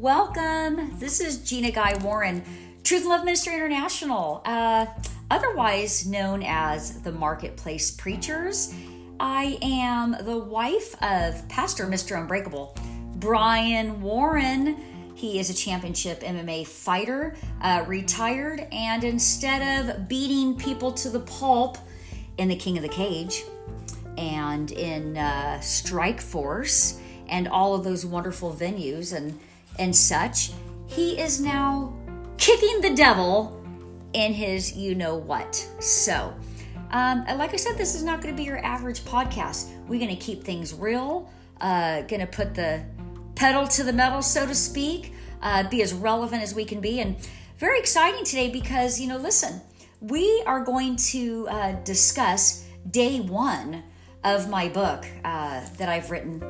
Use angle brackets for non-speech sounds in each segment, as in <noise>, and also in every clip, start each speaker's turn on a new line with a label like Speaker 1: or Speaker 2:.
Speaker 1: Welcome. This is Gina Guy Warren, Truth and Love Ministry International, uh, otherwise known as the Marketplace Preachers. I am the wife of Pastor Mr. Unbreakable, Brian Warren. He is a championship MMA fighter, uh, retired, and instead of beating people to the pulp in The King of the Cage and in uh, Strikeforce and all of those wonderful venues and and such, he is now kicking the devil in his you know what. So, um, like I said, this is not going to be your average podcast. We're going to keep things real, uh, going to put the pedal to the metal, so to speak, uh, be as relevant as we can be. And very exciting today because, you know, listen, we are going to uh, discuss day one of my book uh, that I've written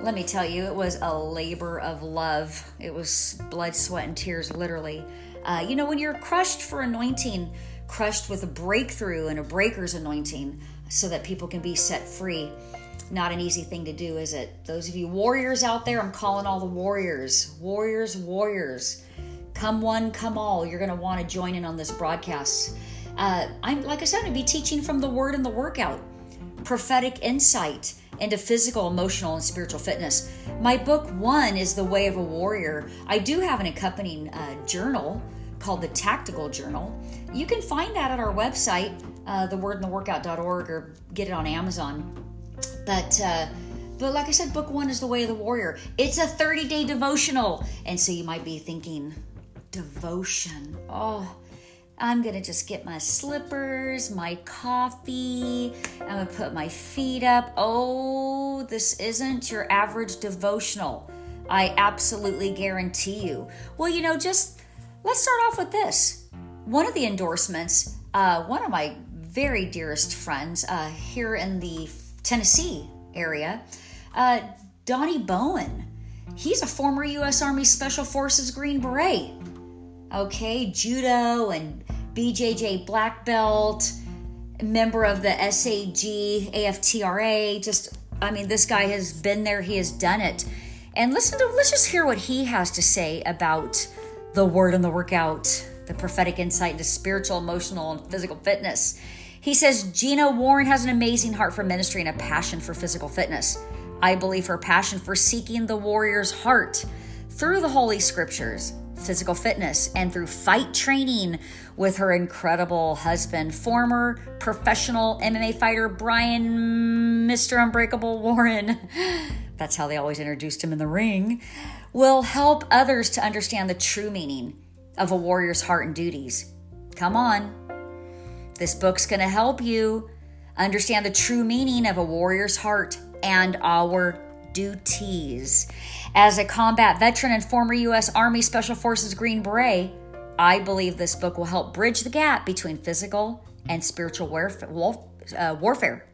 Speaker 1: let me tell you, it was a labor of love. It was blood, sweat, and tears, literally. Uh, you know, when you're crushed for anointing, crushed with a breakthrough and a breaker's anointing so that people can be set free, not an easy thing to do, is it? Those of you warriors out there, I'm calling all the warriors. Warriors, warriors. Come one, come all. You're going to want to join in on this broadcast. Uh, I'm, like I said, to be teaching from the Word and the Workout, prophetic insight into physical, emotional, and spiritual fitness. My book one is The Way of a Warrior. I do have an accompanying uh, journal called the Tactical Journal. You can find that at our website, uh, thewordandtheworkout.org, or get it on Amazon. But uh, but like I said, book one is The Way of the Warrior. It's a 30 day devotional. And so you might be thinking, devotion. Oh, I'm gonna just get my slippers, my coffee, I'm gonna put my feet up. Oh, this isn't your average devotional. I absolutely guarantee you. Well, you know, just let's start off with this. One of the endorsements, uh, one of my very dearest friends uh, here in the Tennessee area, uh, Donnie Bowen. He's a former U.S. Army Special Forces Green Beret okay, judo and BJJ black belt, member of the SAG, AFTRA. Just, I mean, this guy has been there, he has done it. And listen to, let's just hear what he has to say about the word and the workout, the prophetic insight into spiritual, emotional, and physical fitness. He says Gina Warren has an amazing heart for ministry and a passion for physical fitness. I believe her passion for seeking the warrior's heart through the Holy Scriptures physical fitness and through fight training with her incredible husband, former professional MMA fighter Brian Mr. Unbreakable Warren. <laughs> That's how they always introduced him in the ring. Will help others to understand the true meaning of a warrior's heart and duties. Come on. This book's going to help you understand the true meaning of a warrior's heart and our duties. As a combat veteran and former U.S. Army Special Forces Green Beret, I believe this book will help bridge the gap between physical and spiritual warfare. Uh, warfare.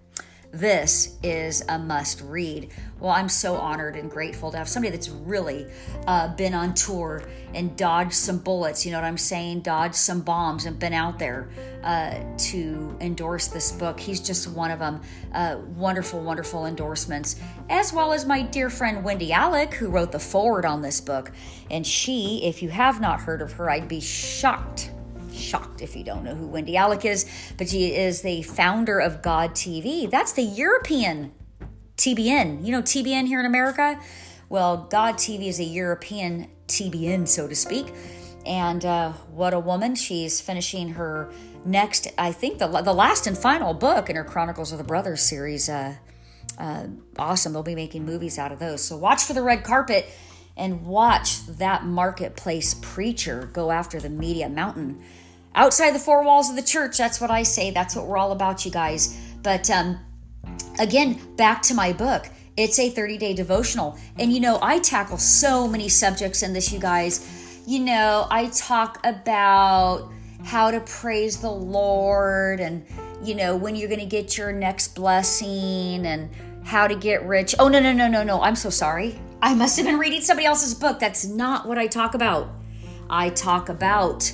Speaker 1: This is a must read. Well, I'm so honored and grateful to have somebody that's really uh, been on tour and dodged some bullets, you know what I'm saying? Dodged some bombs and been out there uh, to endorse this book. He's just one of them. Uh, wonderful, wonderful endorsements. As well as my dear friend Wendy Alec, who wrote the forward on this book. And she, if you have not heard of her, I'd be shocked shocked if you don't know who Wendy Alec is, but she is the founder of God TV. That's the European TBN. You know TBN here in America? Well, God TV is a European TBN, so to speak. And uh, what a woman. She's finishing her next, I think, the, the last and final book in her Chronicles of the Brothers series. Uh, uh, awesome. They'll be making movies out of those. So watch for the red carpet and watch that marketplace preacher go after the media mountain outside the four walls of the church. That's what I say. That's what we're all about, you guys. But um, again, back to my book. It's a 30 day devotional. And you know, I tackle so many subjects in this, you guys. You know, I talk about how to praise the Lord and, you know, when you're going to get your next blessing and how to get rich. Oh, no, no, no, no, no. I'm so sorry. I must have been reading somebody else's book. That's not what I talk about. I talk about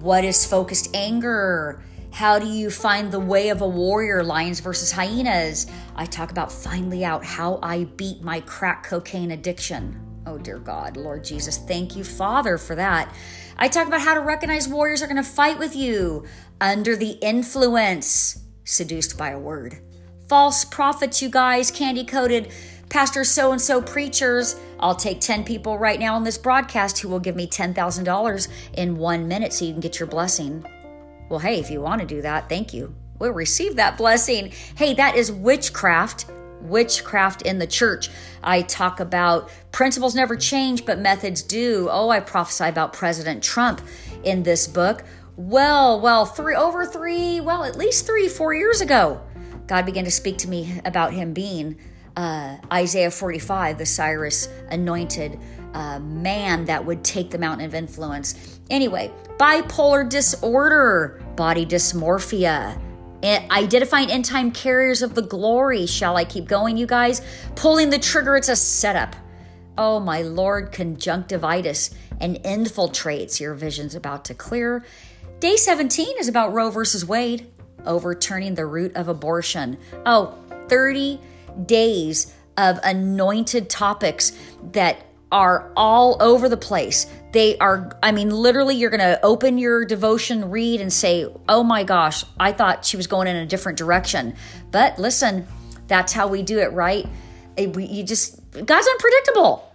Speaker 1: what is focused anger? How do you find the way of a warrior, lions versus hyenas? I talk about finally out how I beat my crack cocaine addiction. Oh, dear God, Lord Jesus, thank you, Father, for that. I talk about how to recognize warriors are going to fight with you under the influence, seduced by a word. False prophets, you guys, candy coated pastor so and so preachers. I'll take 10 people right now on this broadcast who will give me $10,000 in one minute so you can get your blessing. Well, hey, if you want to do that, thank you. We'll receive that blessing. Hey, that is witchcraft witchcraft in the church. I talk about principles never change, but methods do. Oh, I prophesy about President Trump in this book. Well, well, three over three, well, at least three, four years ago, God began to speak to me about him being uh, Isaiah 45, the Cyrus anointed uh, man that would take the mountain of influence. Anyway, bipolar disorder, body dysmorphia identifying end time carriers of the glory. Shall I keep going, you guys? Pulling the trigger, it's a setup. Oh, my Lord, conjunctivitis and infiltrates. Your vision's about to clear. Day 17 is about Roe versus Wade, overturning the root of abortion. Oh, 30 days of anointed topics that are all over the place. They are, I mean, literally, you're going to open your devotion, read, and say, Oh my gosh, I thought she was going in a different direction. But listen, that's how we do it, right? We, You just, God's unpredictable.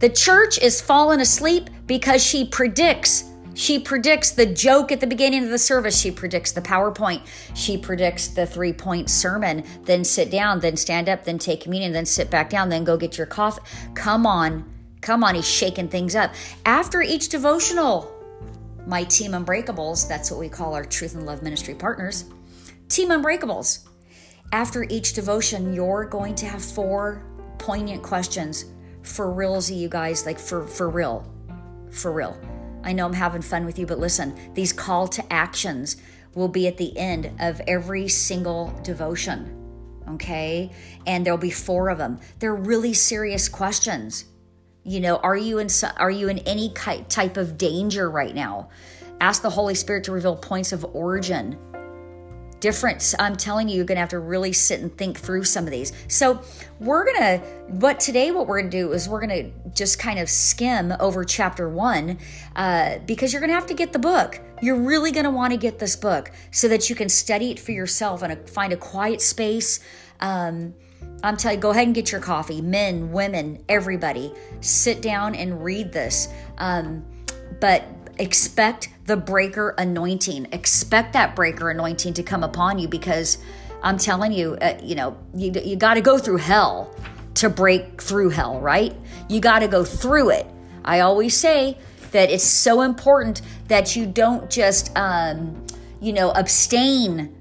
Speaker 1: The church is falling asleep because she predicts. She predicts the joke at the beginning of the service. She predicts the PowerPoint. She predicts the three point sermon. Then sit down, then stand up, then take communion, then sit back down, then go get your coffee. Come on. Come on, he's shaking things up. After each devotional, my Team Unbreakables, that's what we call our Truth and Love Ministry partners, Team Unbreakables. After each devotion, you're going to have four poignant questions for realsy, you guys, like for, for real. For real. I know I'm having fun with you, but listen, these call to actions will be at the end of every single devotion. Okay? And there'll be four of them. They're really serious questions. You know, are you in are you in any type of danger right now? Ask the Holy Spirit to reveal points of origin. Difference. I'm telling you, you're going to have to really sit and think through some of these. So, we're going to, but today, what we're going to do is we're going to just kind of skim over chapter one uh, because you're going to have to get the book. You're really going to want to get this book so that you can study it for yourself and find a quiet space. Um, I'm telling you, go ahead and get your coffee. Men, women, everybody, sit down and read this. Um, but expect the breaker anointing. Expect that breaker anointing to come upon you because I'm telling you, uh, you know, you, you got to go through hell to break through hell, right? You got to go through it. I always say that it's so important that you don't just, um, you know, abstain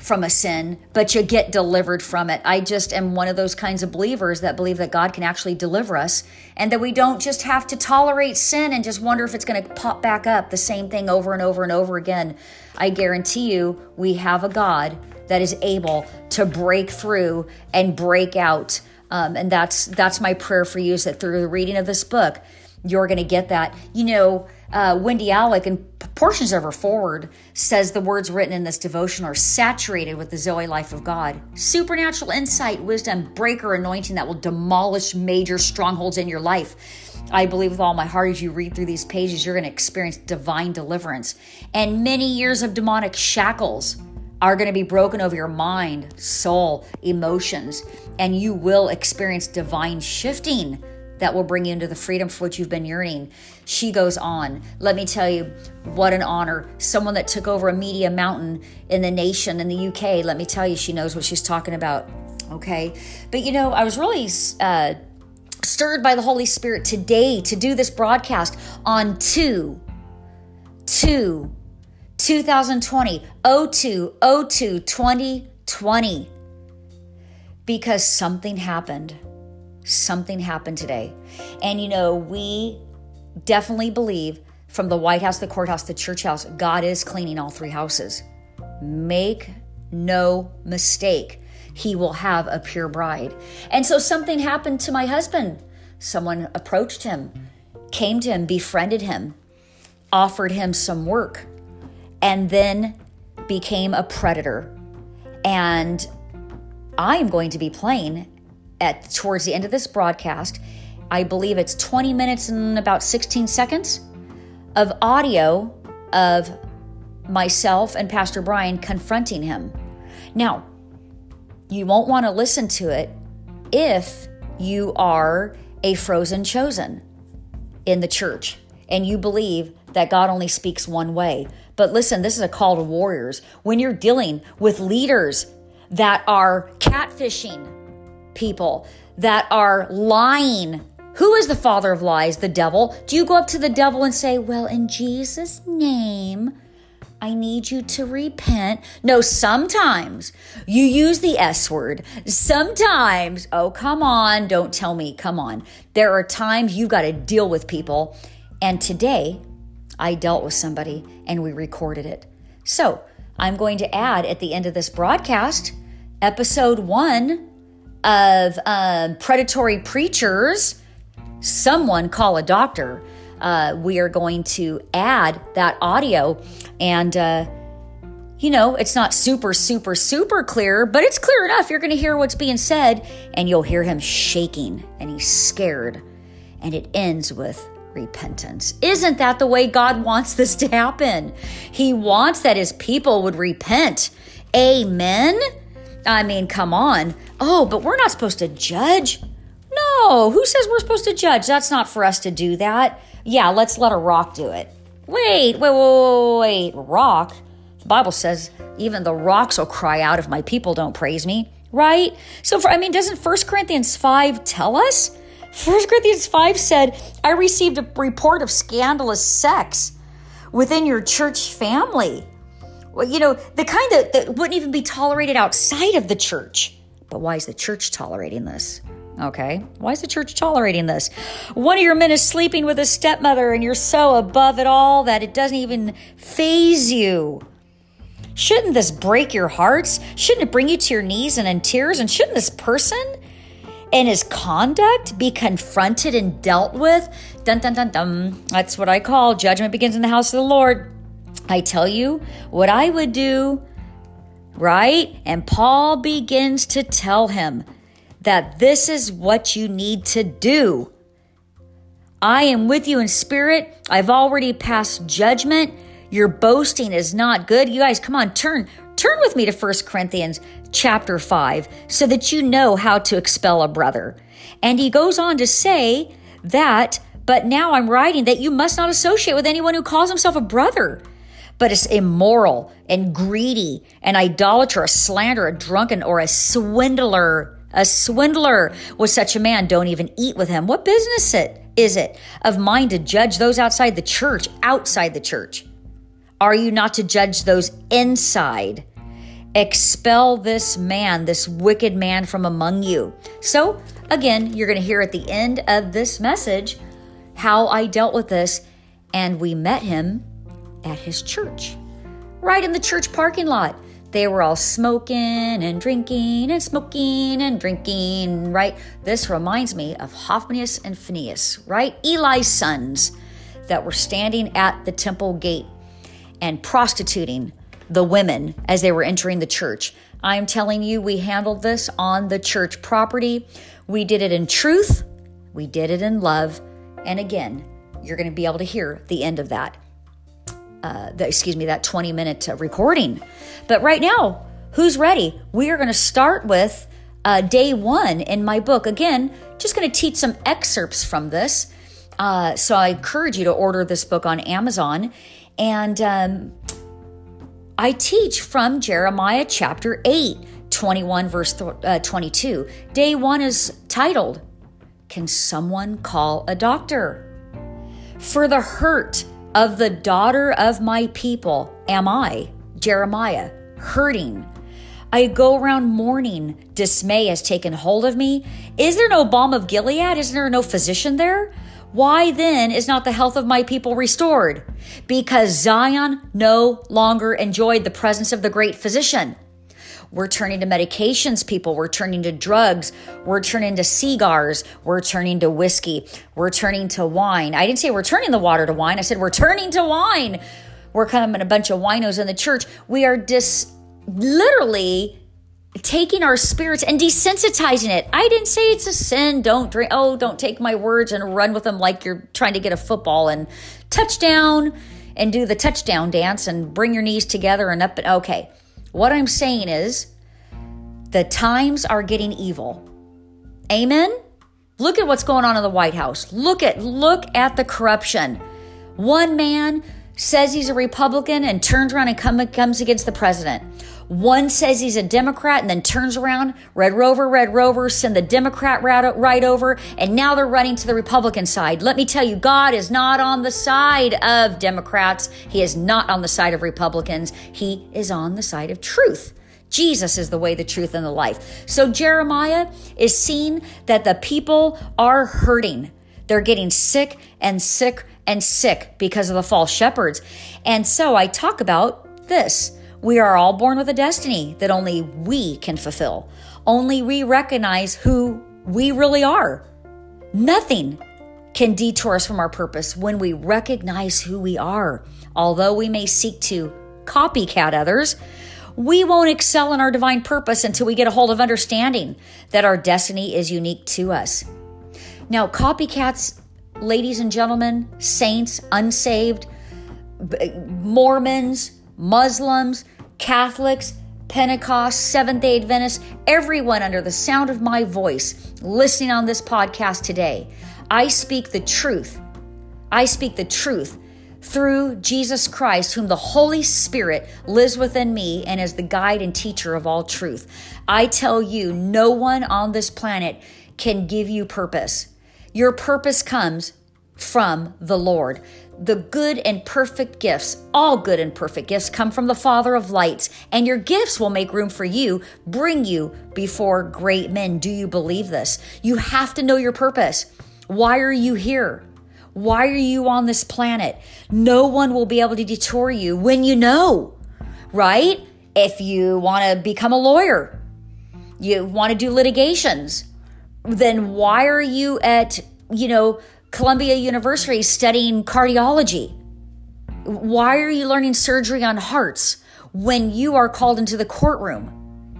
Speaker 1: from a sin, but you get delivered from it. I just am one of those kinds of believers that believe that God can actually deliver us and that we don't just have to tolerate sin and just wonder if it's going to pop back up the same thing over and over and over again. I guarantee you, we have a God that is able to break through and break out. Um, and that's that's my prayer for you is that through the reading of this book, you're going to get that. You know, uh, Wendy Alec and portions of her forward says the words written in this devotion are saturated with the Zoe life of God. Supernatural insight, wisdom, breaker anointing that will demolish major strongholds in your life. I believe with all my heart as you read through these pages, you're going to experience divine deliverance. And many years of demonic shackles are going to be broken over your mind, soul, emotions, and you will experience divine shifting that will bring you into the freedom for which you've been yearning. She goes on. Let me tell you, what an honor. Someone that took over a media mountain in the nation in the UK. Let me tell you, she knows what she's talking about. Okay. But you know, I was really uh, stirred by the Holy Spirit today to do this broadcast on 2 2 2020 02 02 2020 because something happened something happened today. And you know, we definitely believe from the White House, the courthouse, the church house, God is cleaning all three houses. Make no mistake, He will have a pure bride. And so something happened to my husband. Someone approached him, came to him, befriended him, offered him some work, and then became a predator. And I am going to be playing at towards the end of this broadcast I believe it's 20 minutes and about 16 seconds of audio of myself and Pastor Brian confronting him. Now, you won't want to listen to it if you are a frozen chosen in the church and you believe that God only speaks one way. But listen, this is a call to warriors. When you're dealing with leaders that are catfishing people, that are lying, who is the father of lies? The devil. Do you go up to the devil and say, Well, in Jesus' name, I need you to repent. No, sometimes you use the S word. Sometimes, oh, come on, don't tell me, come on. There are times you've got to deal with people. And today, I dealt with somebody and we recorded it. So I'm going to add at the end of this broadcast, episode one of um, Predatory Preachers, someone call a doctor uh, we are going to add that audio. And, uh, you know, it's not super, super, super clear, but it's clear enough. You're going to hear what's being said, and you'll hear him shaking and he's scared. And it ends with repentance. Isn't that the way God wants this to happen? He wants that his people would repent. Amen. I mean, come on. Oh, but we're not supposed to judge. No, who says we're supposed to judge? That's not for us to do that yeah, let's let a rock do it. Wait, wait, wait, wait, rock? The Bible says even the rocks will cry out if my people don't praise me, right? So, for, I mean, doesn't 1 Corinthians 5 tell us? 1 Corinthians 5 said, I received a report of scandalous sex within your church family. Well, you know, the kind that, that wouldn't even be tolerated outside of the church. But why is the church tolerating this? Okay, why is the church tolerating this? One of your men is sleeping with a stepmother and you're so above it all that it doesn't even phase you. Shouldn't this break your hearts? Shouldn't it bring you to your knees and in tears? And shouldn't this person and his conduct be confronted and dealt with? Dun dun dun dun. That's what I call judgment begins in the house of the Lord. I tell you what I would do, right? And Paul begins to tell him that this is what you need to do. I am with you in spirit. I've already passed judgment. Your boasting is not good. You guys, come on, turn turn with me to 1 Corinthians chapter 5 so that you know how to expel a brother. And he goes on to say that, but now I'm writing that you must not associate with anyone who calls himself a brother but is immoral and greedy, an idolater, a slanderer, a drunken, or a swindler a swindler with such a man. Don't even eat with him. What business it is it of mine to judge those outside the church, outside the church? Are you not to judge those inside? Expel this man, this wicked man from among you. So, again, you're going to hear at the end of this message how I dealt with this, and we met him at his church, right in the church parking lot. They were all smoking and drinking and smoking and drinking, right? This reminds me of Hophnius and Phineas, right? Eli's sons that were standing at the temple gate and prostituting the women as they were entering the church. I'm telling you, we handled this on the church property. We did it in truth, we did it in love. And again, you're going to be able to hear the end of that. Uh, the, excuse me, that 20 minute uh, recording. But right now, who's ready? We are going to start with uh, day one in my book. Again, just going to teach some excerpts from this. Uh, so I encourage you to order this book on Amazon. And um, I teach from Jeremiah chapter 8, 21, verse th- uh, 22. Day one is titled, Can Someone Call a Doctor? For the hurt of the daughter of my people am I, Jeremiah hurting. I go around mourning. Dismay has taken hold of me. Is there no balm of Gilead? Is there no physician there? Why then is not the health of my people restored? Because Zion no longer enjoyed the presence of the great physician. We're turning to medications, people. We're turning to drugs. We're turning to cigars. We're turning to whiskey. We're turning to wine. I didn't say we're turning the water to wine. I said we're turning to wine. We're coming a bunch of winos in the church. We are dis literally taking our spirits and desensitizing it. I didn't say it's a sin. Don't drink. Oh, don't take my words and run with them like you're trying to get a football and touchdown and do the touchdown dance and bring your knees together and up. And okay, what I'm saying is the times are getting evil. Amen. Look at what's going on in the White House. Look at look at the corruption. One man says he's a Republican and turns around and come, comes against the president. One says he's a Democrat and then turns around, Red Rover, Red Rover, send the Democrat right over, and now they're running to the Republican side. Let me tell you, God is not on the side of Democrats. He is not on the side of Republicans. He is on the side of truth. Jesus is the way, the truth, and the life. So Jeremiah is seeing that the people are hurting. They're getting sick and sick and sick because of the false shepherds. And so I talk about this. We are all born with a destiny that only we can fulfill. Only we recognize who we really are. Nothing can detour us from our purpose when we recognize who we are. Although we may seek to copycat others, we won't excel in our divine purpose until we get a hold of understanding that our destiny is unique to us. Now, copycats, ladies and gentlemen, saints, unsaved, Mormons, Muslims, Catholics, Pentecost, Seventh day Adventists, everyone under the sound of my voice listening on this podcast today. I speak the truth. I speak the truth through Jesus Christ, whom the Holy Spirit lives within me and is the guide and teacher of all truth. I tell you, no one on this planet can give you purpose. Your purpose comes from the Lord. The good and perfect gifts, all good and perfect gifts, come from the Father of lights, and your gifts will make room for you, bring you before great men. Do you believe this? You have to know your purpose. Why are you here? Why are you on this planet? No one will be able to detour you when you know, right? If you want to become a lawyer, you want to do litigations, then why are you at, you know, Columbia University studying cardiology? Why are you learning surgery on hearts when you are called into the courtroom?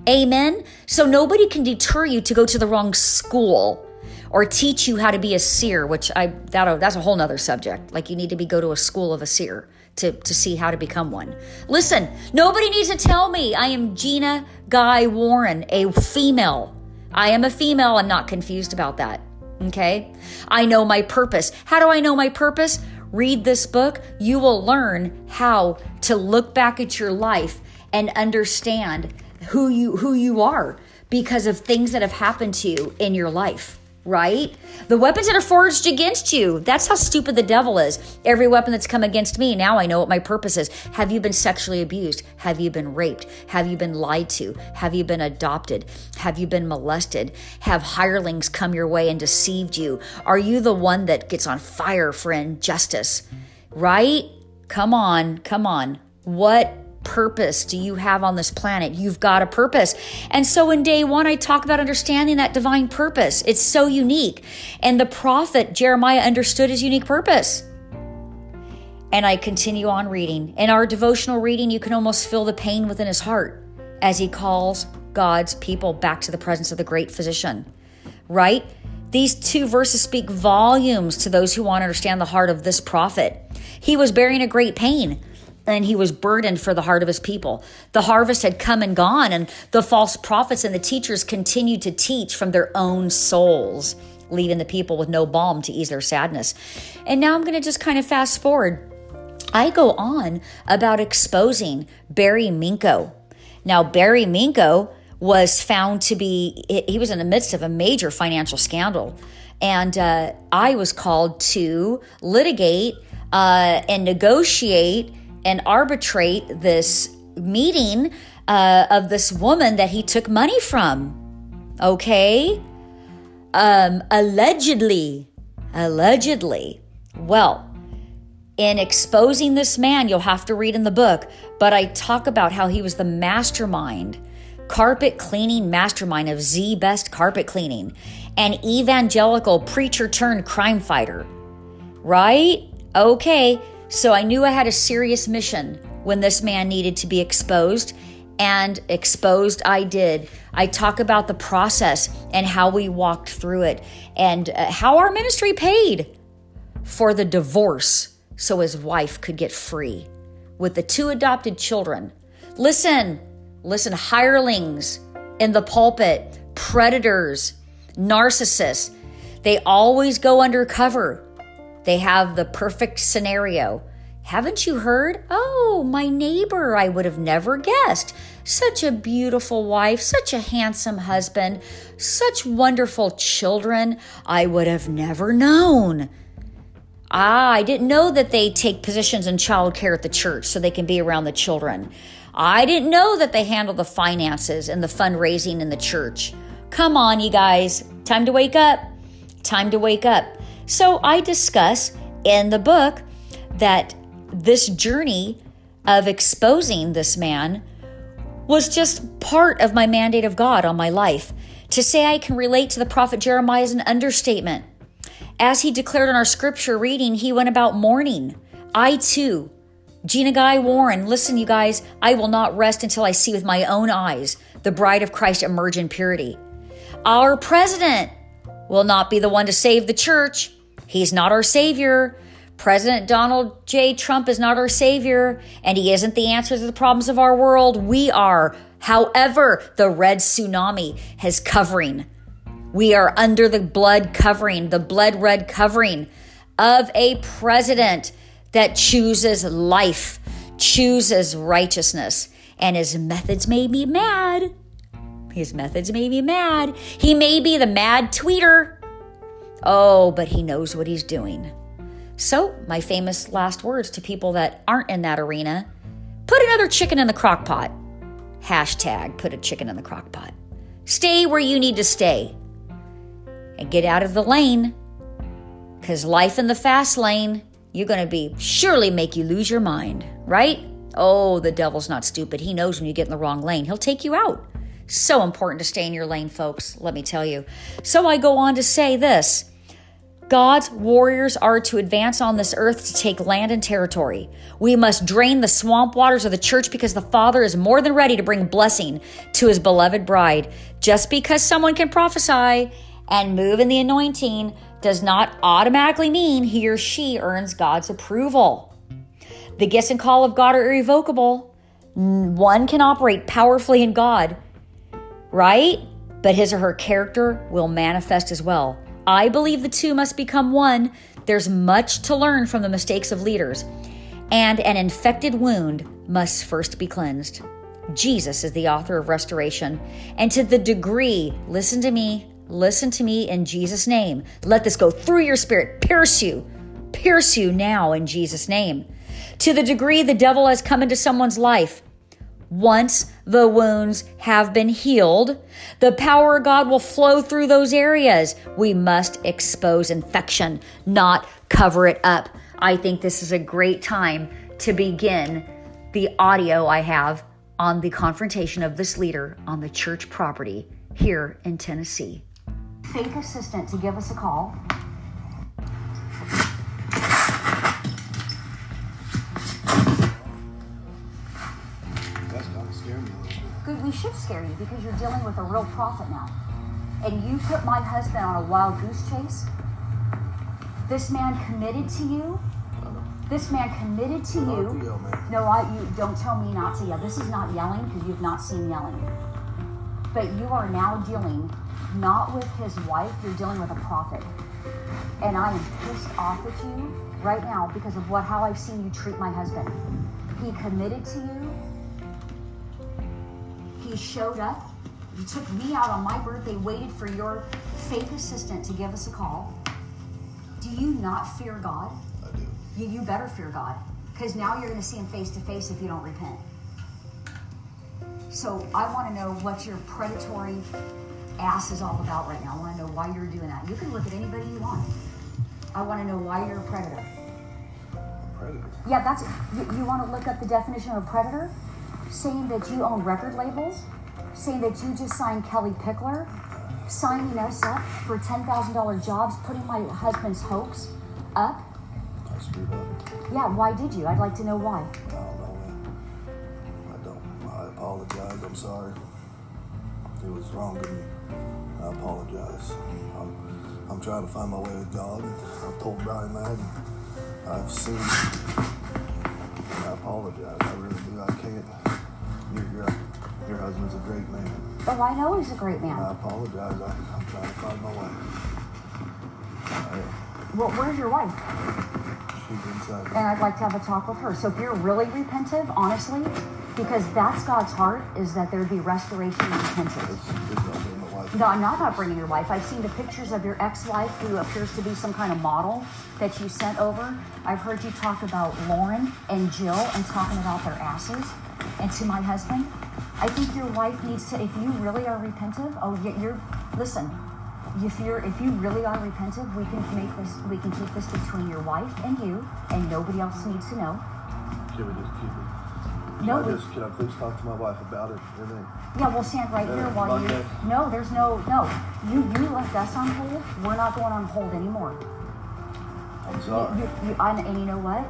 Speaker 1: Amen. So nobody can deter you to go to the wrong school or teach you how to be a seer, which I that that's a whole nother subject. Like you need to be go to a school of a seer to, to see how to become one. Listen, nobody needs to tell me I am Gina Guy Warren, a female. I am a female. I'm not confused about that. Okay? I know my purpose. How do I know my purpose? Read this book. You will learn how to look back at your life and understand who you who you are because of things that have happened to you in your life right? The weapons that are forged against you. That's how stupid the devil is. Every weapon that's come against me, now I know what my purpose is. Have you been sexually abused? Have you been raped? Have you been lied to? Have you been adopted? Have you been molested? Have hirelings come your way and deceived you? Are you the one that gets on fire for injustice? Right? Come on, come on. What purpose do you have on this planet? You've got a purpose. And so in day one, I talk about understanding that divine purpose. It's so unique. And the prophet Jeremiah understood his unique purpose. And I continue on reading. In our devotional reading, you can almost feel the pain within his heart as he calls God's people back to the presence of the great physician. Right? These two verses speak volumes to those who want to understand the heart of this prophet. He was bearing a great pain and he was burdened for the heart of his people. The harvest had come and gone, and the false prophets and the teachers continued to teach from their own souls, leaving the people with no balm to ease their sadness. And now I'm going to just kind of fast forward. I go on about exposing Barry Minkow. Now, Barry Minkow was found to be, he was in the midst of a major financial scandal. And uh, I was called to litigate uh, and negotiate and arbitrate this meeting uh, of this woman that he took money from. Okay? Um, allegedly. Allegedly. Well, in exposing this man, you'll have to read in the book, but I talk about how he was the mastermind, carpet cleaning mastermind of ZZZZ Best Carpet Cleaning, an evangelical preacher turned crime fighter. Right? Okay. So I knew I had a serious mission when this man needed to be exposed. and exposed I did. I talk about the process and how we walked through it and uh, how our ministry paid for the divorce so his wife could get free with the two adopted children. Listen, listen, hirelings in the pulpit, predators, narcissists, they always go undercover. They have the perfect scenario. Haven't you heard? Oh, my neighbor, I would have never guessed. Such a beautiful wife, such a handsome husband, such wonderful children. I would have never known. Ah, I didn't know that they take positions in childcare at the church so they can be around the children. I didn't know that they handle the finances and the fundraising in the church. Come on, you guys. Time to wake up. Time to wake up. So I discuss in the book that this journey of exposing this man was just part of my mandate of God on my life. To say I can relate to the prophet Jeremiah is an understatement. As he declared in our scripture reading, he went about mourning. I too, Gina Guy Warren, listen, you guys, I will not rest until I see with my own eyes the bride of Christ emerge in purity. Our president will not be the one to save the church. He's not our savior. President Donald J. Trump is not our savior, and he isn't the answer to the problems of our world. We are. However, the red tsunami has covering. We are under the blood covering, the blood red covering of a president that chooses life, chooses righteousness, and his methods may be mad. His methods may be mad. He may be the mad tweeter. Oh, but he knows what he's doing. So, my famous last words to people that aren't in that arena put another chicken in the crock pot. Hashtag put a chicken in the crock pot. Stay where you need to stay and get out of the lane because life in the fast lane, you're going to be surely make you lose your mind, right? Oh, the devil's not stupid. He knows when you get in the wrong lane, he'll take you out. So important to stay in your lane, folks, let me tell you. So I go on to say this God's warriors are to advance on this earth to take land and territory. We must drain the swamp waters of the church because the Father is more than ready to bring blessing to his beloved bride. Just because someone can prophesy and move in the anointing does not automatically mean he or she earns God's approval. The gifts and call of God are irrevocable. One can operate powerfully in God, right? But his or her character will manifest as well. I believe the two must become one. There's much to learn from the mistakes of leaders, and an infected wound must first be cleansed. Jesus is the author of restoration. And to the degree, listen to me, listen to me in Jesus' name. Let this go through your spirit, pierce you, pierce you now in Jesus' name. To the degree the devil has come into someone's life, once the wounds have been healed, the power of God will flow through those areas. We must expose infection, not cover it up. I think this is a great time to begin the audio I have on the confrontation of this leader on the church property here in Tennessee. Fake assistant to give us a call we should scare you because you're dealing with a real prophet now. And you put my husband on a wild goose chase. This man committed to you. This man committed to you. No, I you don't tell me not to yell. This is not yelling because you've not seen yelling. But you are now dealing not with his wife, you're dealing with a prophet. And I am pissed off at you right now because of what how I've seen you treat my husband. He committed to you he showed up. You took me out on my birthday, waited for your fake assistant to give us a call. Do you not fear God?
Speaker 2: I do.
Speaker 1: You, you better fear God because now you're going to see him face to face if you don't repent. So I want to know what your predatory ass is all about right now. I want to know why you're doing that. You can look at anybody you want. I want to know why you're a predator.
Speaker 2: Predator.
Speaker 1: Yeah, that's you, you want to look up the definition of a predator? Saying that you own record labels, saying that you just signed Kellie Pickler, signing us up for $10,000 jobs, putting my husband's hopes up.
Speaker 2: I screwed up.
Speaker 1: Yeah, why did you? I'd like to know why.
Speaker 2: Oh, I don't know. I don't. I apologize. apologize. I'm sorry. It was wrong of me. I apologize. I'm, I'm trying to find my way with God. I've told Brian that. I've seen. I apologize. I really do. I can't. Your, your, your husband's a great man.
Speaker 1: Oh, I know he's a great
Speaker 2: man. I apologize. I, I'm trying to find my way. I,
Speaker 1: Well, where's your wife?
Speaker 2: she's inside.
Speaker 1: And I'd like to have a talk with her. So if you're really repentive, honestly, because that's God's heart, is that there would be restoration and repentance.
Speaker 2: It's, it's not my wife.
Speaker 1: No, I'm not about bringing your wife. I've seen the pictures of your ex-wife, who appears to be some kind of model that you sent over. I've heard you talk about Lauren and Jill and talking about their asses. And to my husband, I think your wife needs to. If you really are repentive, oh, you're. Listen, if you're if you really are repentive, we can make this. We can keep this between your wife and you, and nobody else needs to know.
Speaker 2: Can we just keep it?
Speaker 1: No, we-
Speaker 2: just, can I please talk to my wife about it? And then,
Speaker 1: Yeah, we'll stand right here while you. No, there's no no. You you left us on hold. We're not going on hold anymore.
Speaker 2: I'm sorry.
Speaker 1: You, you, I, and you know what?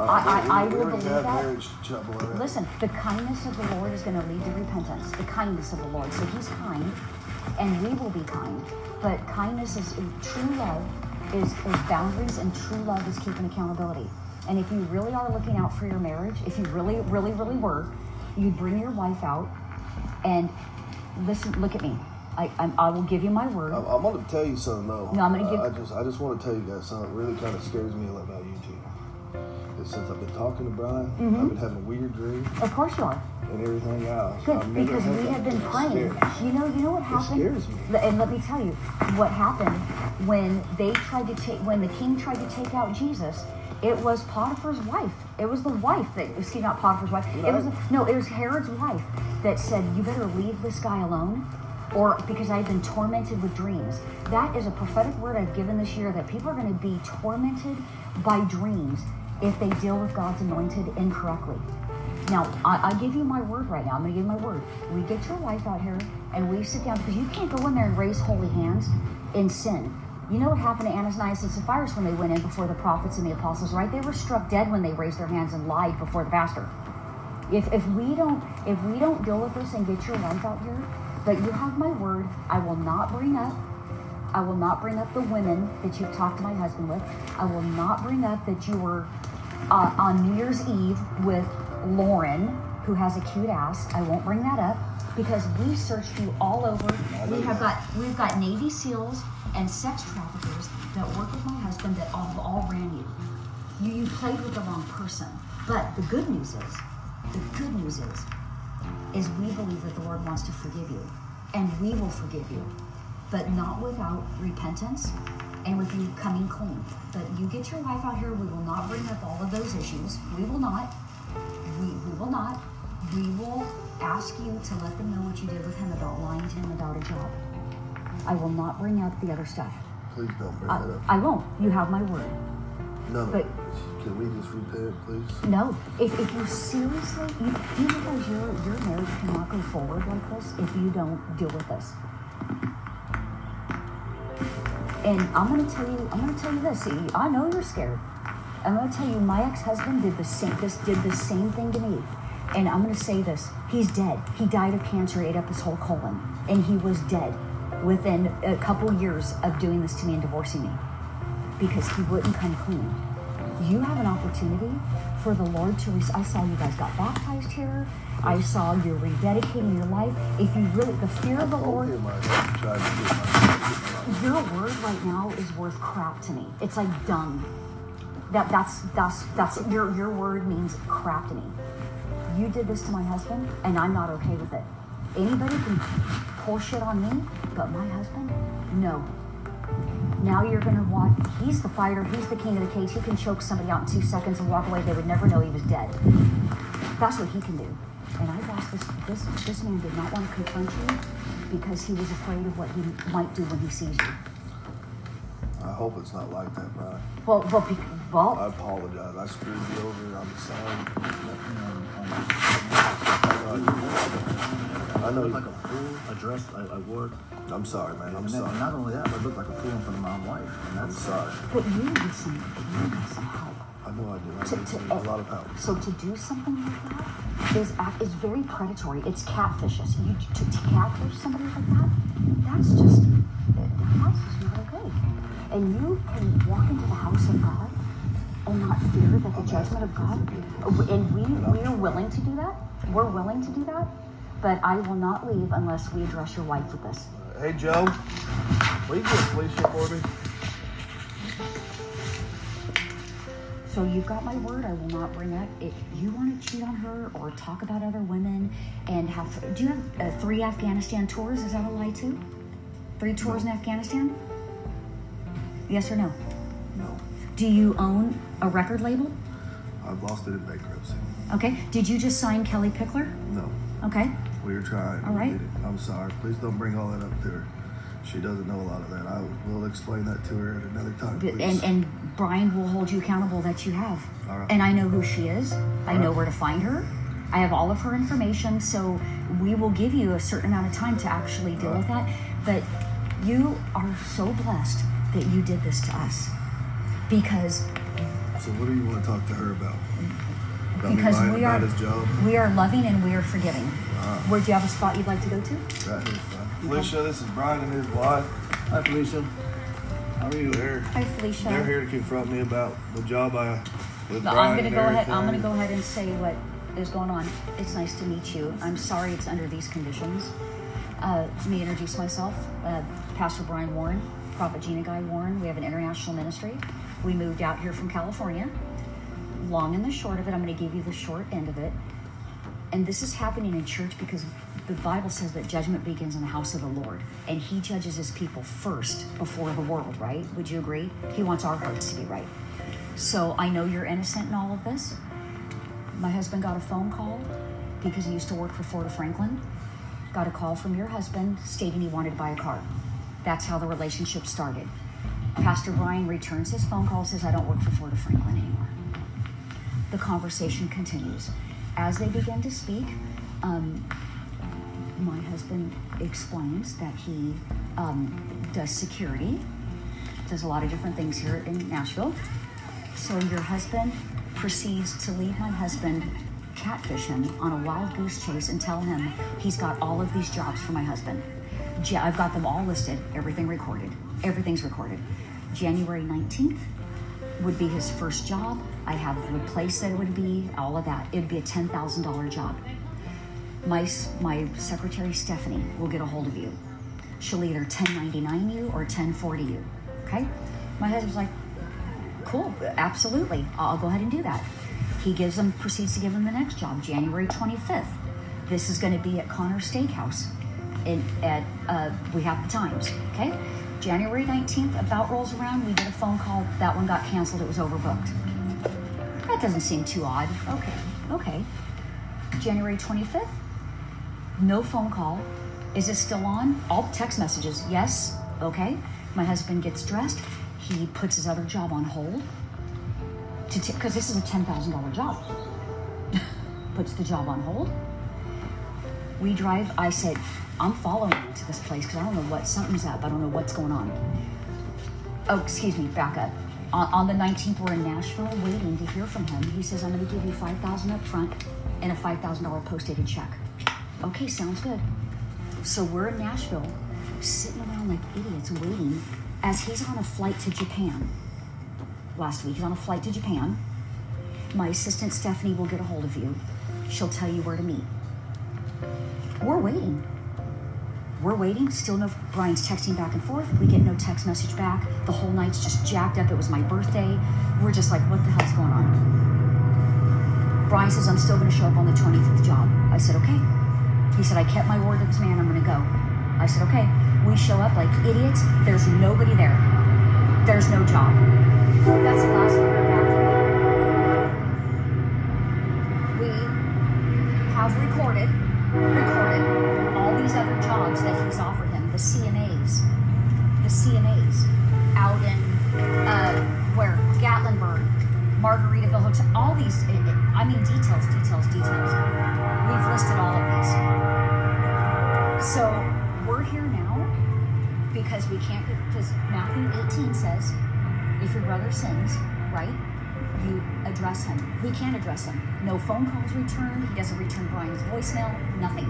Speaker 2: Uh,
Speaker 1: I, I, I will believe that.
Speaker 2: marriage trouble.
Speaker 1: Listen, the kindness of the Lord is going to lead to repentance. The kindness of the Lord. So He's kind, and we will be kind. But kindness is true love is, is boundaries, and true love is keeping accountability. And if you really are looking out for your marriage, if you really, really, really were, you'd bring your wife out and listen. Look at me. I, I, I will give you my word.
Speaker 2: I'm, I'm going to tell you something though.
Speaker 1: No, I'm gonna give-
Speaker 2: I just, I just want to tell you guys something that really kind of scares me about you two. Is since I've been talking to Brian,
Speaker 1: Mm-hmm.
Speaker 2: I've been having weird dreams
Speaker 1: Of course you are.
Speaker 2: and everything else.
Speaker 1: Good, because we have been praying. You know, you know what happened.
Speaker 2: It scares me.
Speaker 1: And let me tell you, what happened when they tried to take, when the king tried to take out Jesus, it was Potiphar's wife. It was the wife that, excuse me, not Potiphar's wife. It was no, it was Herod's wife that said, "You better leave this guy alone." Or because I've been tormented with dreams. That is a prophetic word I've given this year that people are going to be tormented by dreams if they deal with God's anointed incorrectly. Now, I, I give you my word right now. I'm going to give you my word. We get your wife out here and we sit down because you can't go in there and raise holy hands in sin. You know what happened to Ananias and Sapphira when they went in before the prophets and the apostles, right? They were struck dead when they raised their hands and lied before the pastor. If, if we don't if we don't deal with this and get your wife out here, but you have my word, I will not bring up I will not bring up the women that you've talked to my husband with. I will not bring up that you were uh, on New Year's Eve with Lauren, who has a cute ass. I won't bring that up because we searched you all over. We have got we've got Navy SEALs and sex traffickers that work with my husband that all, all ran you. You you played with the wrong person. But the good news is, the good news is, is we believe that the Lord wants to forgive you, and we will forgive you, but not without repentance and with you coming clean. But you get your wife out here, we will not bring up all of those issues. We will not. We, we will not. We will ask you to let them know what you did with him about lying to him about a job. I will not bring up the other stuff.
Speaker 2: Please don't bring
Speaker 1: I,
Speaker 2: that up.
Speaker 1: I won't. You have my word.
Speaker 2: No,
Speaker 1: but-
Speaker 2: Can we just repent, please?
Speaker 1: No, if, if you seriously, you, you realize your, your marriage cannot go forward like this if you don't deal with this? And I'm gonna tell you, I'm gonna tell you this. See, I know you're scared. I'm gonna tell you, my ex-husband did the same. This did the same thing to me, and I'm gonna say this: he's dead. He died of cancer, ate up his whole colon, and he was dead within a couple years of doing this to me and divorcing me because he wouldn't come clean. You have an opportunity for the Lord to. Re- I saw you guys got baptized here. I saw you're rededicating your life. If you really, the fear of the Lord,
Speaker 2: I
Speaker 1: your word right now is worth crap to me. It's like dung. That that's that's that's your your word means crap to me. You did this to my husband, and I'm not okay with it. Anybody can pull shit on me, but my husband, no. Now you're gonna watch. He's the fighter. He's the king of the cage. He can choke somebody out in two seconds and walk away. They would never know he was dead. That's what he can do. And I've asked this. This this man did not want to confront you because he was afraid of what he might do when he sees you.
Speaker 2: I hope it's not like that, Brian.
Speaker 1: Well, well, be,
Speaker 2: I apologize. I screwed you over. I'm sorry. I know.
Speaker 3: I looked like a fool. I dressed, I, I wore.
Speaker 2: I'm sorry, man. I'm
Speaker 3: And
Speaker 2: sorry.
Speaker 3: not only that, but I looked like a fool in front of my own wife. And
Speaker 2: I'm sorry.
Speaker 1: But you need some. You need some help.
Speaker 2: I know I do. I
Speaker 1: To- to-
Speaker 2: a oh, lot of help.
Speaker 1: So to do something like that is act, is very predatory. It's catfishes. You to, to catfish somebody like that, that's just the house is not okay. And you can walk into the house of God and not fear that the judgment of God. And we we are willing to do that. We're willing to do that. But I will not leave unless we address your wife with this.
Speaker 2: Hey, Joe, will you get Felicia for me?
Speaker 1: So you've got my word. I will not bring up if you want to cheat on her or talk about other women and have. Do you have uh, three Afghanistan tours? Is that a lie too? Three tours in Afghanistan? Yes or no?
Speaker 2: No.
Speaker 1: Do you own a record label?
Speaker 2: I've lost it in bankruptcy.
Speaker 1: Okay. Did you just sign Kellie Pickler?
Speaker 2: No.
Speaker 1: Okay.
Speaker 2: We were trying.
Speaker 1: All right.
Speaker 2: I'm sorry. Please don't bring all that up to her. She doesn't know a lot of that. I will explain that to her at another time. Please.
Speaker 1: And and Brian will hold you accountable that you have.
Speaker 2: All right.
Speaker 1: And I know who she is. I know
Speaker 2: right.
Speaker 1: where to find her. I have all of her information, so we will give you a certain amount of time to actually deal with that. But you are so blessed that you did this to us. Because
Speaker 2: so what do you want to talk to her about? About
Speaker 1: because
Speaker 2: me
Speaker 1: we are
Speaker 2: about his job?
Speaker 1: we are loving and we are forgiving. Where do you have a spot you'd like to go to?
Speaker 2: Right here's fine. Felicia, this is Brian and his wife.
Speaker 3: Hi, Felicia. How are you?
Speaker 2: They're
Speaker 1: Hi Felicia.
Speaker 2: they're here to confront me about the job I with
Speaker 1: No,
Speaker 2: Brian
Speaker 1: I'm gonna go ahead. I'm gonna go ahead and say what is going on. It's nice to meet you. I'm sorry it's under these conditions. Uh, let me introduce myself, uh, Pastor Brian Warren, Prophet Gina Guy Warren. We have an international ministry. We moved out here from California. Long and the short of it, I'm going to give you the short end of it. And this is happening in church because the Bible says that judgment begins in the house of the Lord. And He judges His people first before the world, right? Would you agree? He wants our hearts to be right. So I know you're innocent in all of this. My husband got a phone call because he used to work for of Franklin. Got a call from your husband stating he wanted to buy a car. That's how the relationship started. Pastor Brian returns his phone call, says, I don't work for of Franklin anymore the conversation continues. As they begin to speak, um, my husband explains that he um, does security, does a lot of different things here in Nashville. So your husband proceeds to lead my husband catfish him on a wild goose chase and tell him he's got all of these jobs for my husband. I've got them all listed, everything recorded. Everything's recorded. January 19th, would be his first job. I have the place that it would be, all of that. It would be a $10,000 job. My, my secretary, Stephanie, will get a hold of you. She'll either 1099 you or 1040 you. Okay? My husband's like, cool, absolutely. I'll go ahead and do that. He gives them, proceeds to give him the next job, January 25th. This is going to be at Connor Steakhouse. In, at uh, we have the times. Okay, January 19th. About rolls around. We get a phone call. That one got canceled. It was overbooked. That doesn't seem too odd. Okay, okay. January 25th. No phone call. Is it still on? All text messages. Yes. Okay. My husband gets dressed. He puts his other job on hold because this is a ten thousand dollar job. <laughs> puts the job on hold. We drive. I said, I'm following to this place because I don't know what something's up. I don't know what's going on. Oh, excuse me. Back up. On, on the 19th, we're in Nashville waiting to hear from him. He says, I'm going to give you 5000 up front and a $5,000 post-dated check. Okay, sounds good. So we're in Nashville, sitting around like idiots waiting as he's on a flight to Japan. Last week, he's on a flight to Japan. My assistant Stephanie will get a hold of you. She'll tell you where to meet. We're waiting. We're waiting. Still no. Brian's texting back and forth. We get no text message back. The whole night's just jacked up. It was my birthday. We're just like, what the hell's going on? Brian says, I'm still going to show up on the 25th job. I said, okay. He said, I kept my word to this man. I'm going to go. I said, okay. We show up like idiots. There's nobody there. There's no job. That's the last heard back from him. We have recorded, recorded all these other jobs that he's offered him, the CNAs, the CNAs out in, uh, where, Gatlinburg, Margaritaville Hotel, all these, I mean, details, details, details. Brother sins, right? you address him. We can't address him. No phone calls returned. He doesn't return Brian's voicemail. Nothing.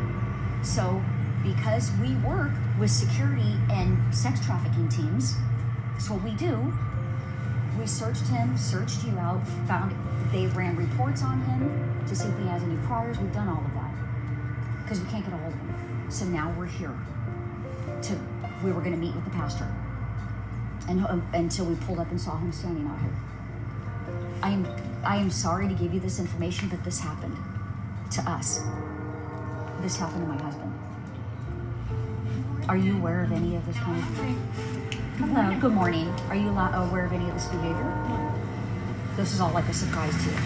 Speaker 1: So, because we work with security and sex trafficking teams, that's what we do. We searched him, searched you out, found they ran reports on him to see if he has any priors. We've done all of that because we can't get a hold of him. So now we're here. To we were going to meet with the pastor, and uh, until we pulled up and saw him standing out here. I am I am sorry to give you this information, but this happened to us. This happened to my husband. Are you aware of any of this kind of? Hello. Good morning. Are you aware of any of this behavior? This is all like a surprise to you.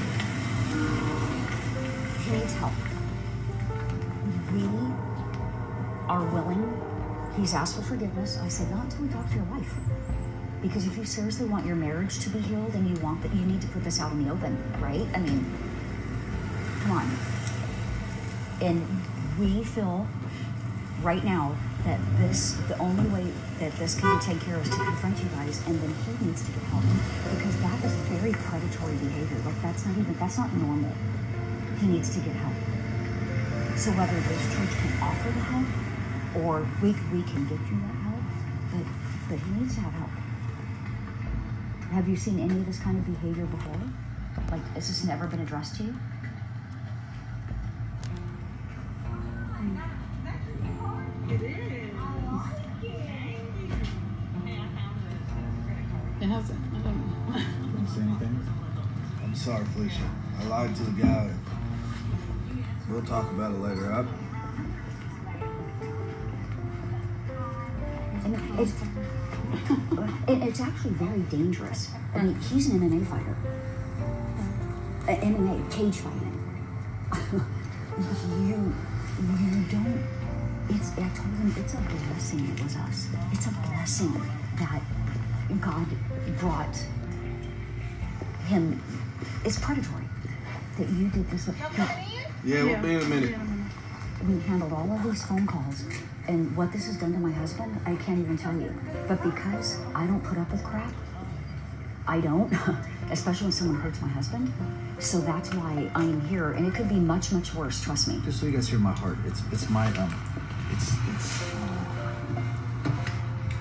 Speaker 1: He needs help. We are willing. He's asked for forgiveness. I said, not until we talk to your wife. Because if you seriously want your marriage to be healed and you want that, you need to put this out in the open, right? I mean, come on. And we feel right now that this, the only way that this can be taken care of is to confront you guys, and then he needs to get help because that is very predatory behavior. Like that's not even that's not normal. He needs to get help. So whether this church can offer the help, or we we can get you that help, but but he needs to have help. Have you seen any of this kind of behavior before? Like, has this never been addressed to you?
Speaker 4: It hasn't. I don't know.
Speaker 2: Didn't say anything. I'm sorry, Felicia. I lied to the guy. We'll talk about it later. I,
Speaker 1: And it's, <laughs> it, it's actually very dangerous. I mean, he's an MMA fighter. Uh, MMA, cage fighting. <laughs> you, you don't. It's. I told him it's a blessing. It was us. It's a blessing that God brought him. It's predatory that you did this. With,
Speaker 2: yeah, we'll be in a minute.
Speaker 1: we handled all of these phone calls and what this has done to my husband i can't even tell you. But because i don't put up with crap i don't <laughs> especially when someone hurts my husband. So that's why i am here and it could be much much worse trust me.
Speaker 5: Just so you guys hear my heart it's it's my um it's it's uh,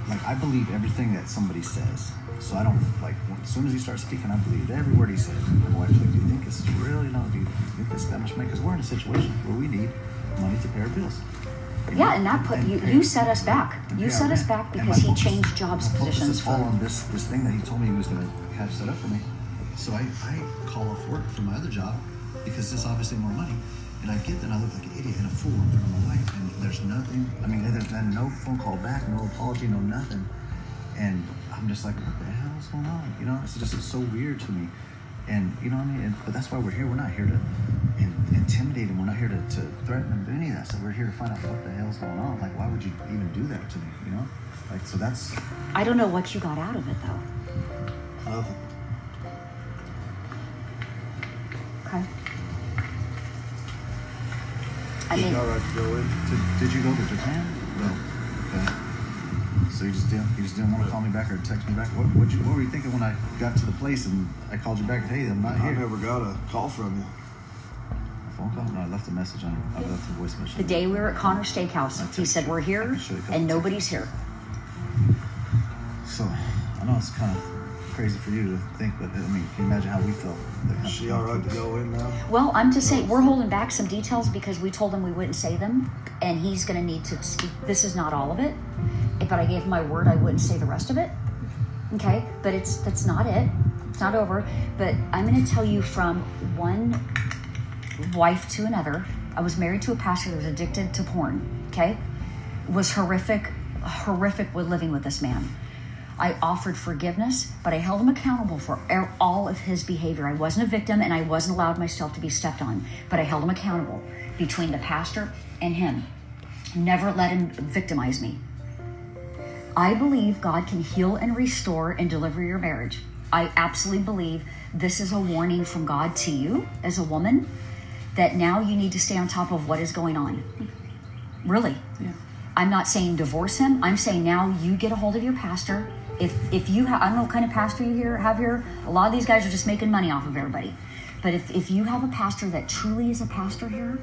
Speaker 5: like i believe everything that somebody says. So i don't like as soon as he starts speaking i believe every word he says. My wife's like do you think is really no do you think it's that much money because we're in a situation where we need money to pay our bills
Speaker 1: yeah and that put you
Speaker 5: and-
Speaker 1: you set us back you
Speaker 5: yeah,
Speaker 1: set us back because he changed jobs positions for
Speaker 5: on this this thing that he told me he was going to have set up for me. So I, I call off work from my other job because there's obviously more money. And I get there and I look like an idiot and a fool in front of my wife. And there's nothing, I mean, there's been no phone call back, no apology, no nothing. And I'm just like, what the hell is going on? You know, it's just it's so weird to me. And you know what I mean? And, but that's why we're here. We're not here to intimidate him. We're not here to, to threaten him, do any of that stuff. We're here to find out what the hell's going on. Like, why would you even do that to me? You know? Like, so that's
Speaker 1: i don't know what you got out of it though
Speaker 2: Nothing.
Speaker 1: okay i
Speaker 2: You
Speaker 1: mean
Speaker 2: all right to go in?
Speaker 5: Did, did you go to Japan? No. Okay. So you just didn't you just didn't want to call me back or text me back? What what, you, what were you thinking when I got to the place and I called you back? Hey, I'm not
Speaker 2: I
Speaker 5: here.
Speaker 2: never got a call from you.
Speaker 5: A phone call? No, I left a message on. I left a voice message.
Speaker 1: the day we were at connor steakhouse he said we're here and nobody's here
Speaker 5: So I know it's kind of crazy for you to think, but I mean, can you imagine how we felt? Like,
Speaker 2: Is she all right to go in now?
Speaker 1: Well, I'm just saying we're holding back some details because we told him we wouldn't say them, and he's going to need to speak. This is not all of it, but I gave him my word I wouldn't say the rest of it. Okay, but it's that's not it. It's not over. But I'm going to tell you from one wife to another. I was married to a pastor that was addicted to porn. Okay, was horrific, horrific with living with this man. I offered forgiveness, but I held him accountable for all of his behavior. I wasn't a victim and I wasn't allowed myself to be stepped on, but I held him accountable between the pastor and him. Never let him victimize me. I believe God can heal and restore and deliver your marriage. I absolutely believe this is a warning from God to you as a woman that now you need to stay on top of what is going on. Really.
Speaker 4: Yeah.
Speaker 1: I'm not saying divorce him. I'm saying now you get a hold of your pastor If if you ha- I don't know what kind of pastor you here have here. A lot of these guys are just making money off of everybody. But if, if you have a pastor that truly is a pastor here,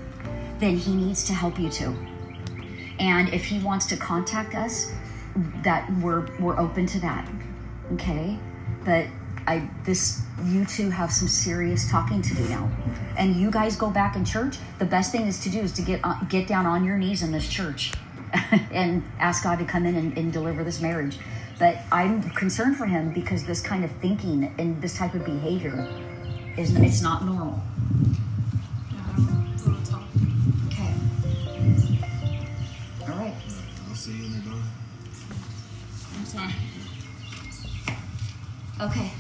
Speaker 1: then he needs to help you too. And if he wants to contact us, that we're we're open to that. Okay? But I this you two have some serious talking to do now. And you guys go back in church, the best thing is to do is to get uh, get down on your knees in this church <laughs> and ask God to come in and, and deliver this marriage. But I'm concerned for him because this kind of thinking and this type of behavior is it's not normal. Okay. All right.
Speaker 2: I'll see you in there, darling.
Speaker 1: I'm sorry. Okay.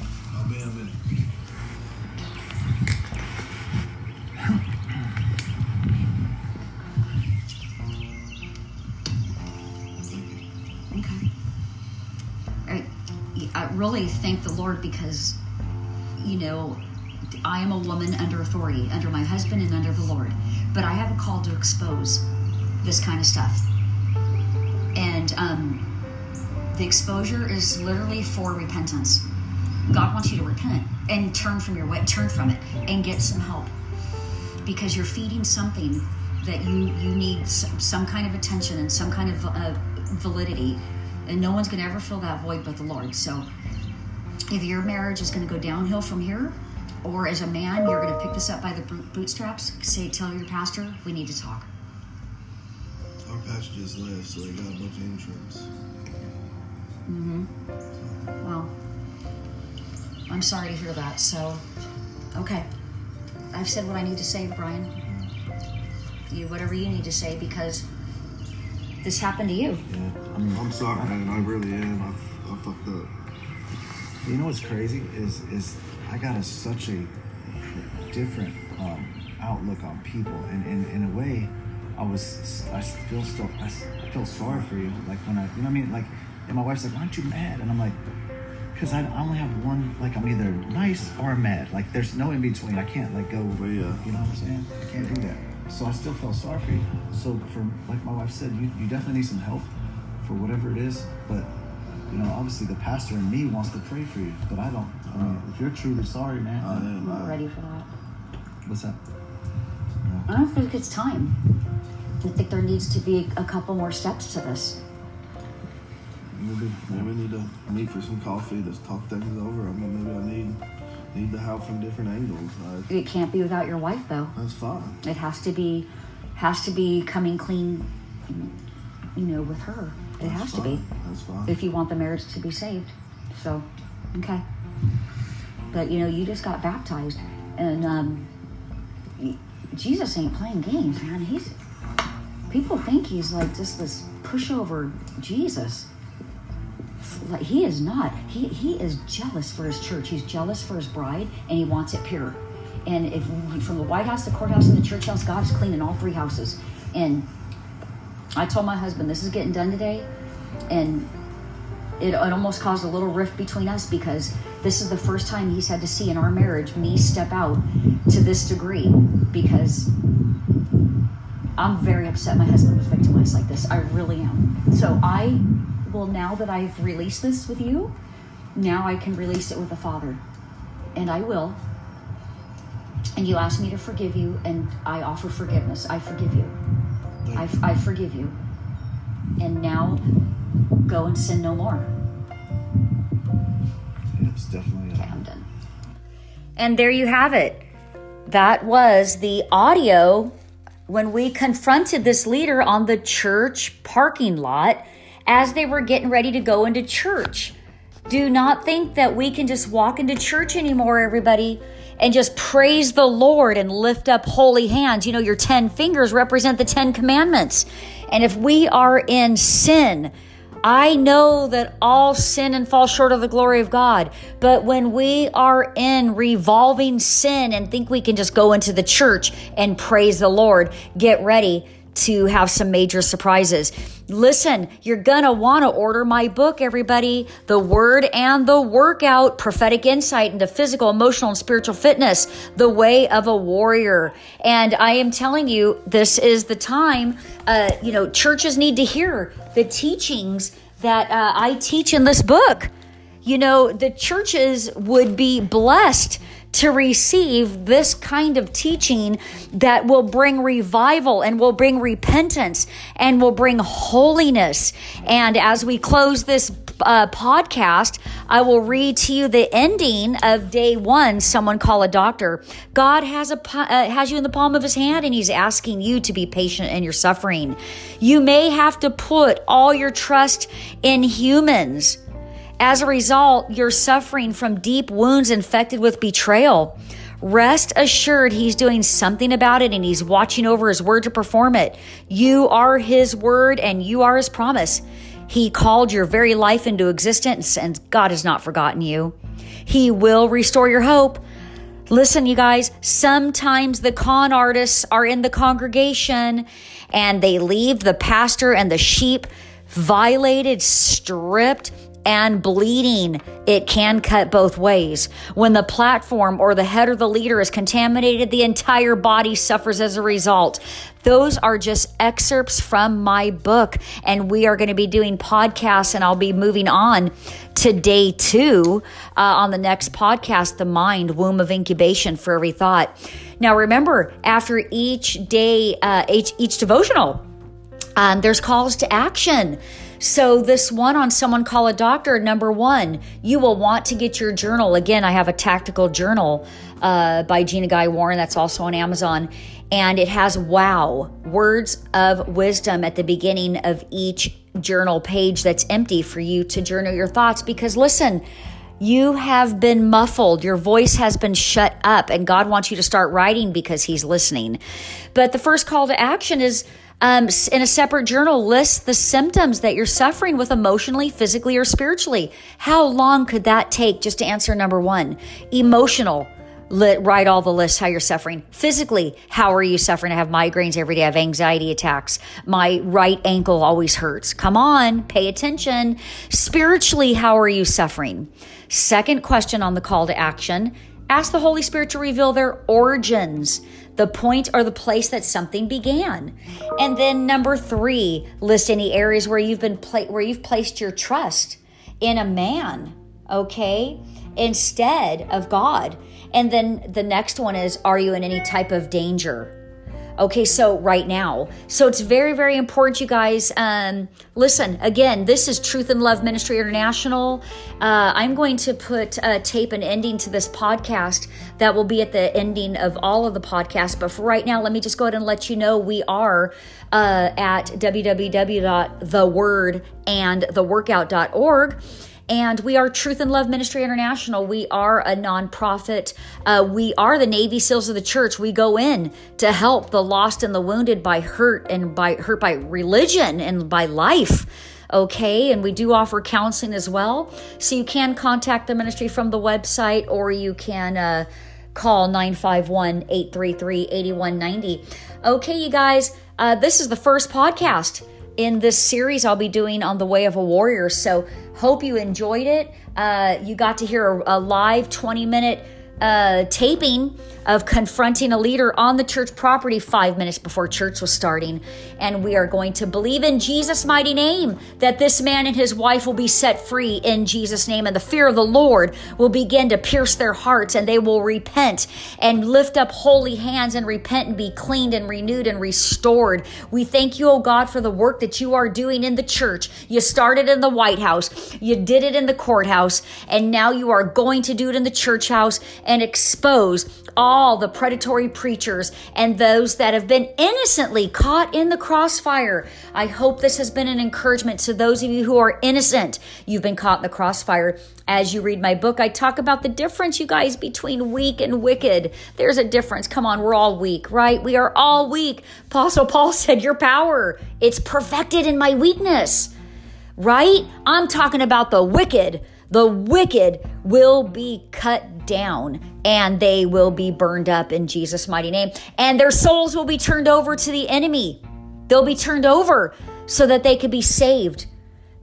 Speaker 1: Really thank the Lord because, you know, I am a woman under authority, under my husband and under the Lord. But I have a call to expose this kind of stuff. And um, the exposure is literally for repentance. God wants you to repent and turn from your way, turn from it, and get some help because you're feeding something that you you need some, some kind of attention and some kind of uh, validity, and no one's going to ever fill that void but the Lord. So, if your marriage is going to go downhill from here, or as a man you're going to pick this up by the bootstraps, say tell your pastor we need to talk.
Speaker 2: Our pastor just left, so they got a bunch of insurance. Mm-hmm.
Speaker 1: Well, I'm sorry to hear that. So, okay, I've said what I need to say, Brian. You whatever you need to say because this happened to you.
Speaker 5: Yeah, I mean,
Speaker 2: I'm sorry, man. I really am. I, I fucked up.
Speaker 5: You know what's crazy is is I got a, such a different um, outlook on people, and, and in a way, I was I feel still I s- I feel sorry for you. Like when I you know what I mean like, and my wife's like, why aren't you mad? And I'm like, because I, I only have one like I'm either nice or mad. Like there's no in between. I can't like go.
Speaker 2: Well, yeah.
Speaker 5: You know what I'm saying? I can't do that. So I still felt sorry for you. So for like my wife said, you, you definitely need some help for whatever it is. But you know, obviously the pastor in me wants to pray for you, but I don't. I mean, if you're truly sorry, man,
Speaker 2: I am.
Speaker 1: Not ready for that.
Speaker 5: what's that?
Speaker 1: I don't think it's time. I think there needs to be a couple more steps to this.
Speaker 2: maybe, maybe we need to meet for some coffee to talk things over. I mean, maybe I need need the help from different angles. I,
Speaker 1: It can't be without your wife, though.
Speaker 2: that's fine.
Speaker 1: It has to be, has to be coming clean. You know, with her, it
Speaker 2: That's
Speaker 1: has to be.
Speaker 2: That's fine.
Speaker 1: if you want the marriage to be saved. So, okay. But you know, you just got baptized, and um, Jesus ain't playing games, man. He's people think he's like just this pushover Jesus. He is not. He he is jealous for his church. He's jealous for his bride, and he wants it pure. And if from the White House, the courthouse, and the church house, God is cleaning all three houses. And I told my husband, this is getting done today, and it, it almost caused a little rift between us because this is the first time he's had to see in our marriage me step out to this degree because I'm very upset my husband was victimized like this. I really am. So I will now that I've released this with you, now I can release it with the Father. And I will. And you asked me to forgive you, and I offer forgiveness. I forgive you. I, I forgive you. And now go and sin no more.
Speaker 5: It's definitely.
Speaker 1: Okay, I'm done. And there you have it. That was the audio when we confronted this leader on the church parking lot as they were getting ready to go into church. Do not think that we can just walk into church anymore, everybody, and just praise the Lord and lift up holy hands. You know, your 10 fingers represent the 10 commandments. And if we are in sin, I know that all sin and fall short of the glory of God. But when we are in revolving sin and think we can just go into the church and praise the Lord, get ready to have some major surprises. Listen, you're gonna wanna order my book, everybody. The Word and the Workout Prophetic Insight into Physical, Emotional, and Spiritual Fitness, The Way of a Warrior. And I am telling you, this is the time, uh, you know, churches need to hear the teachings that uh, I teach in this book. you know, the churches would be blessed to receive this kind of teaching that will bring revival and will bring repentance and will bring holiness. And as we close this uh, podcast, I will read to you the ending of day one. Someone call a doctor. God has a uh, has you in the palm of His hand, and He's asking you to be patient in your suffering. You may have to put all your trust in humans as a result, you're suffering from deep wounds infected with betrayal. Rest assured, He's doing something about it and He's watching over His word to perform it. You are His word and you are His promise. He called your very life into existence and God has not forgotten you. He will restore your hope. Listen, you guys, sometimes the con artists are in the congregation and they leave the pastor and the sheep violated, stripped, and bleeding. It can cut both ways. When the platform or the head or the leader is contaminated, the entire body suffers as a result. Those are just excerpts from my book, and we are going to be doing podcasts, and I'll be moving on to day two uh, on the next podcast The Mind, Womb of Incubation for Every Thought. Now, remember, after each day, uh, each, each devotional, um, there's calls to action. So, this one on Someone Call a Doctor, number one, you will want to get your journal. Again, I have a tactical journal uh, by Gina Guy Warren that's also on Amazon. And it has wow, words of wisdom at the beginning of each journal page that's empty for you to journal your thoughts. Because listen, you have been muffled. Your voice has been shut up, and God wants you to start writing because He's listening. But the first call to action is um, in a separate journal, list the symptoms that you're suffering with emotionally, physically, or spiritually. How long could that take just to answer number one? Emotional. Write all the lists how you're suffering. Physically, how are you suffering? I have migraines every day. I have anxiety attacks. My right ankle always hurts. Come on, pay attention. Spiritually, how are you suffering? Second question on the call to action ask the Holy Spirit to reveal their origins the point or the place that something began. And then number 3, list any areas where you've been pla- where you've placed your trust in a man, okay? Instead of God. And then the next one is are you in any type of danger? Okay, so right now. So it's very, very important, you guys. Um, listen, again, this is Truth and Love Ministry International. Uh, I'm going to put a tape and ending to this podcast that will be at the ending of all of the podcasts. But for right now, let me just go ahead and let you know we are uh, at www.thewordandtheworkout.org and we are Truth and Love Ministry International. We are a nonprofit. Uh, we are the Navy SEALs of the church. We go in to help the lost and the wounded by hurt and by hurt by religion and by life okay? And we do offer counseling as well. So you can contact the ministry from the website or you can uh, call 951 833 8190. Okay, you guys, uh, this is the first podcast in this series I'll be doing on the way of a warrior. So, hope you enjoyed it. Uh, you got to hear a, a live 20 minute uh, taping of confronting a leader on the church property five minutes before church was starting. And we are going to believe in Jesus' mighty name that this man and his wife will be set free in Jesus' name. And the fear of the Lord will begin to pierce their hearts and they will repent and lift up holy hands and repent and be cleaned and renewed and restored. We thank you, oh God, for the work that you are doing in the church. You started in the White House, you did it in the courthouse, and now you are going to do it in the church house and expose all the predatory preachers and those that have been innocently caught in the crossfire. I hope this has been an encouragement to those of you who are innocent. You've been caught in the crossfire. As you read my book, I talk about the difference, you guys, between weak and wicked. There's a difference. Come on, we're all weak, right? We are all weak. Apostle Paul said, Your power, it's perfected in my weakness, right? I'm talking about the wicked. The wicked will be cut down and they will be burned up in Jesus' mighty name. And their souls will be turned over to the enemy. They'll be turned over so that they could be saved.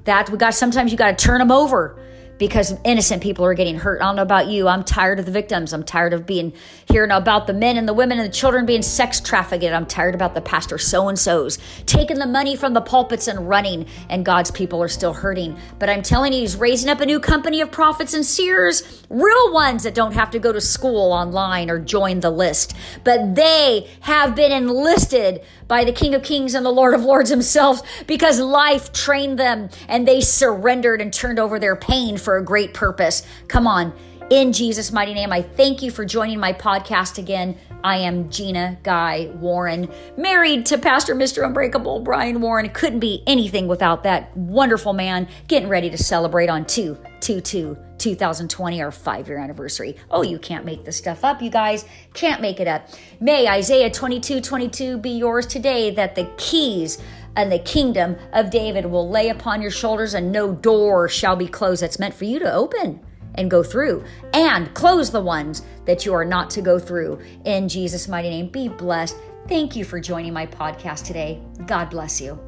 Speaker 1: That we got sometimes you got to turn them over because innocent people are getting hurt. I don't know about you. I'm tired of the victims. I'm tired of being hearing about the men and the women and the children being sex trafficked. I'm tired about the pastor so and so's taking the money from the pulpits and running, and God's people are still hurting. But I'm telling you, He's raising up a new company of prophets and seers, real ones that don't have to go to school online or join the list, but they have been enlisted by the King of Kings and the Lord of Lords Himself because life trained them and they surrendered and turned over their pain for a great purpose. Come on. In Jesus' mighty name, I thank you for joining my podcast again. I am Gina Guy Warren, married to Pastor Mr. Unbreakable Brian Warren. Couldn't be anything without that wonderful man getting ready to celebrate on 2 2 2 2020, our five year anniversary. Oh, you can't make this stuff up, you guys. Can't make it up. May Isaiah 22 22 be yours today that the keys and the kingdom of David will lay upon your shoulders, and no door shall be closed that's meant for you to open and go through, and close the ones that you are not to go through. In Jesus' mighty name, be blessed. Thank you for joining my podcast today. God bless you.